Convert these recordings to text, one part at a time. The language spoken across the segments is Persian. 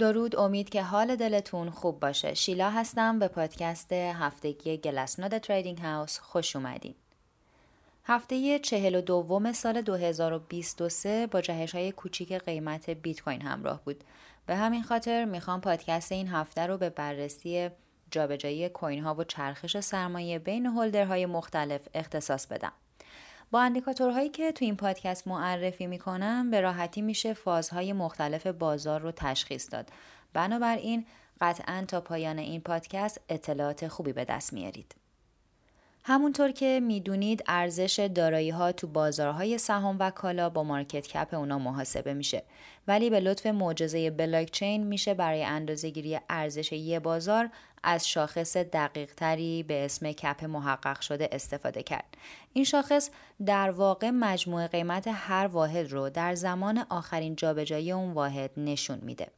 درود امید که حال دلتون خوب باشه. شیلا هستم به پادکست هفتگی گلسناد تریدینگ هاوس. خوش اومدین. هفته چهل و دوم سال 2023 با جهش های کوچیک قیمت بیت کوین همراه بود. به همین خاطر می‌خوام پادکست این هفته رو به بررسی جابجایی کوین ها و چرخش سرمایه بین هولدرهای مختلف اختصاص بدم. با اندیکاتورهایی که تو این پادکست معرفی می‌کنم به راحتی میشه فازهای مختلف بازار رو تشخیص داد. بنابراین قطعا تا پایان این پادکست اطلاعات خوبی به دست میارید. همونطور که می‌دونید ارزش دارایی ها تو بازارهای سهام و کالا با مارکت کپ اونا محاسبه میشه ولی به لطف معجزه بلاکچین میشه برای اندازهگیری ارزش یه بازار از شاخص دقیق تری به اسم کپ محقق شده استفاده کرد. این شاخص در واقع مجموع قیمت هر واحد رو در زمان آخرین جابجایی اون واحد نشون میده.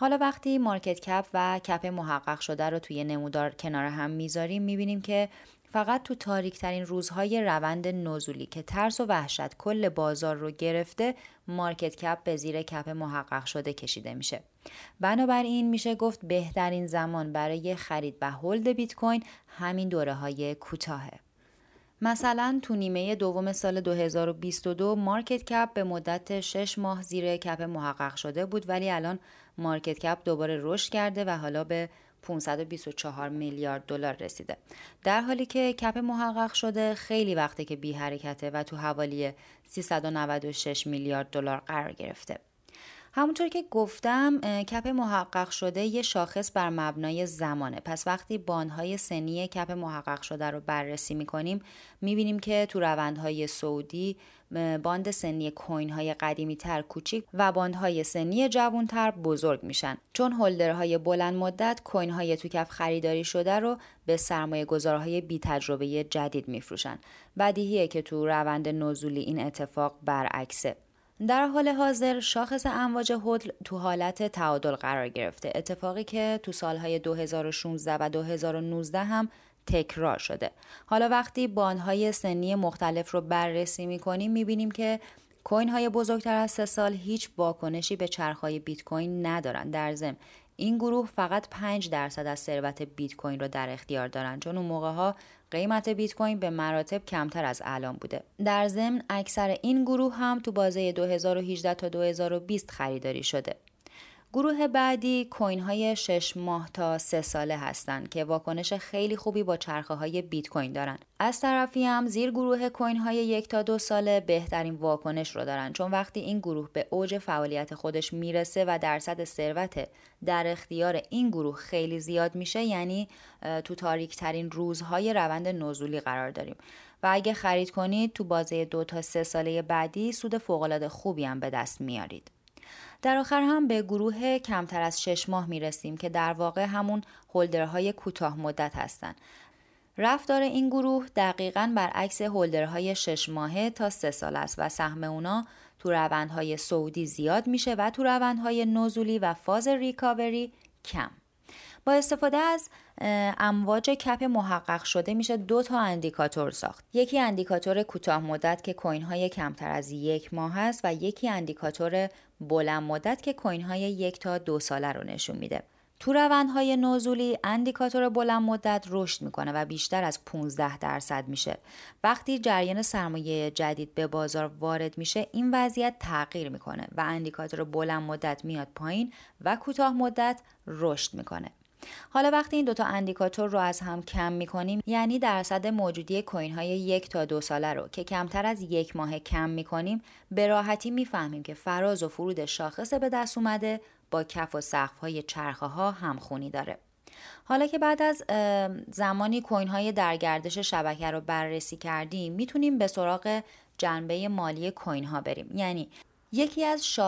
حالا وقتی market cap و cap محقق شده رو توی نمودار کنار هم می‌ذاریم می‌بینیم که فقط تو تاریک ترین روزهای روند نزولی که ترس و وحشت کل بازار رو گرفته market cap به زیر cap محقق شده کشیده میشه. بنابراین میشه گفت بهترین زمان برای خرید و hold بیت کوین همین دوره های کوتاهه. مثلا تو نیمه دوم سال 2022 market cap به مدت 6 ماه زیر cap محقق شده بود ولی الان مارکت کپ دوباره رشد کرده و حالا به 524 میلیارد دلار رسیده. در حالی که کپ محقق شده خیلی وقته که بی حرکته و تو حوالی 396 میلیارد دلار قرار گرفته. همونطور که گفتم کپ محقق شده یه شاخص بر مبنای زمانه. پس وقتی باندهای سنی کپ محقق شده رو بررسی می‌کنیم می‌بینیم که تو روندهای سعودی باند سنی کوین های قدیمی تر کوچیک و باندهای سنی جوون تر بزرگ میشن. چون هولدرهای بلند مدت کوین های تو کف خریداری شده رو به سرمایه گذارهای بی تجربه جدید میفروشن. بدیهیه که تو روند نزولی این اتفاق برعکسه. در حال حاضر شاخص امواج هدل تو حالت تعادل قرار گرفته. اتفاقی که تو سالهای 2016 و 2019 هم تکرار شده. حالا وقتی باندهای سنی مختلف رو بررسی می‌کنیم می‌بینیم که کوین های بزرگتر از سه سال هیچ واکنشی به چرخهای بیت کوین ندارن. در ضمن این گروه فقط 5 درصد از ثروت بیت کوین رو در اختیار دارن چون اون موقع ها قیمت بیت کوین به مراتب کمتر از الان بوده. در ضمن اکثر این گروه هم تو بازه 2018 تا 2020 خریداری شده. گروه بعدی کوین های 6 ماه تا 3 ساله هستند که واکنش خیلی خوبی با چرخه های بیت کوین دارن. از طرفی هم زیر گروه کوین های یک تا دو ساله بهترین واکنش رو دارن چون وقتی این گروه به اوج فعالیت خودش می‌رسه و درصد ثروت در اختیار این گروه خیلی زیاد میشه یعنی تو تاریک ترین روزهای روند نزولی قرار داریم و اگه خرید کنید تو بازه دو تا سه ساله بعدی سود فوقالعاده خوبی هم به دست میارید. در آخر هم به گروه کمتر از شش ماه می رسیم که در واقع همون هولدرهای کوتاه مدت هستند. رفتار این گروه دقیقا برعکس هولدرهای شش ماهه تا سه سال است و سهم اونا تو روندهای صعودی زیاد میشه و تو روندهای نزولی و فاز recovery کم. با استفاده از امواج cap محقق شده میشه دو تا اندیکاتور ساخت. یکی اندیکاتور کوتاه مدت که coin های کمتر از یک ماه هست و یکی اندیکاتور بلند مدت که coin های یک تا دو ساله رو نشون میده. تو روندهای نزولی اندیکاتور بلند مدت رشد می‌کنه و بیشتر از 15 درصد میشه. وقتی جریان سرمایه جدید به بازار وارد میشه این وضعیت تغییر می‌کنه و اندیکاتور بلند مدت میاد پایین و کوتاه مدت رشد می‌کنه. حالا وقتی این دوتا اندیکاتور رو از هم کم می‌کنیم یعنی درصد موجودی کوین های یک تا دو ساله رو که کمتر از یک ماه کم می‌کنیم به راحتی می‌فهمیم که فراز و فرود شاخص به دست اومده با کف و سقف های چرخه ها همخونی داره حالا که بعد از زمانی کوین های در گردش شبکه رو بررسی کردیم می‌تونیم به سراغ جنبه مالی کوین ها بریم یعنی یکی از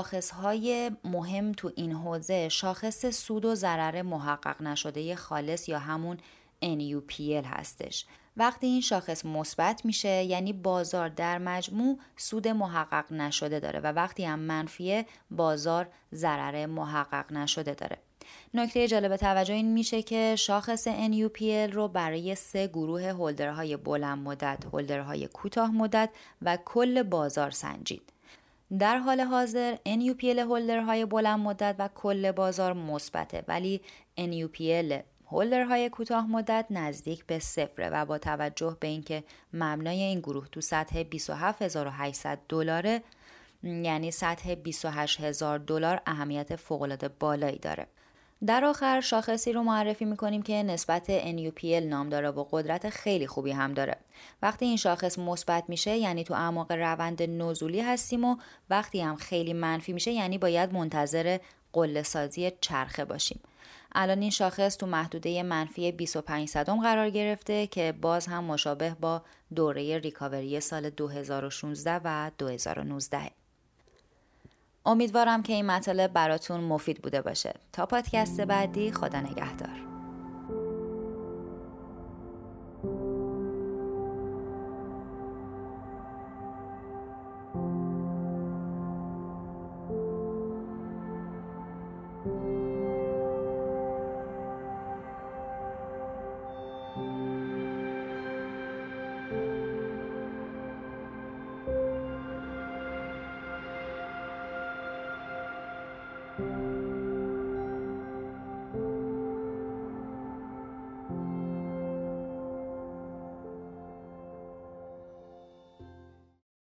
های مهم تو این حوزه شاخص سود و ضرر محقق نشده خالص یا همون NUPL هستش. وقتی این شاخص مثبت میشه یعنی بازار در مجموع سود محقق نشده داره و وقتی هم منفیه بازار ضرر محقق نشده داره. نکته جالب توجه این میشه که شاخص NUPL رو برای سه گروه هولدرهای بلند مدت، هولدرهای کوتاه مدت و کل بازار سنجید. در حال حاضر NUPL هولدرهای بلند مدت و کل بازار مثبته ولی NUPL هولدرهای کوتاه مدت نزدیک به صفره و با توجه به اینکه مبنای این گروه تو سطح 27800 دلاره یعنی سطح 28000 دلار اهمیت فوقالعاده بالایی داره در آخر شاخصی رو معرفی می‌کنیم که نسبت NUPL نام داره و قدرت خیلی خوبی هم داره. وقتی این شاخص مثبت میشه یعنی تو اعماق روند نزولی هستیم و وقتی هم خیلی منفی میشه یعنی باید منتظر قله سازی چرخه باشیم. الان این شاخص تو محدوده منفی 25 صدم قرار گرفته که باز هم مشابه با دوره ریکاوری سال 2016 و 2019 امیدوارم که این مطالب براتون مفید بوده باشه. تا پادکست بعدی خدا نگهدار.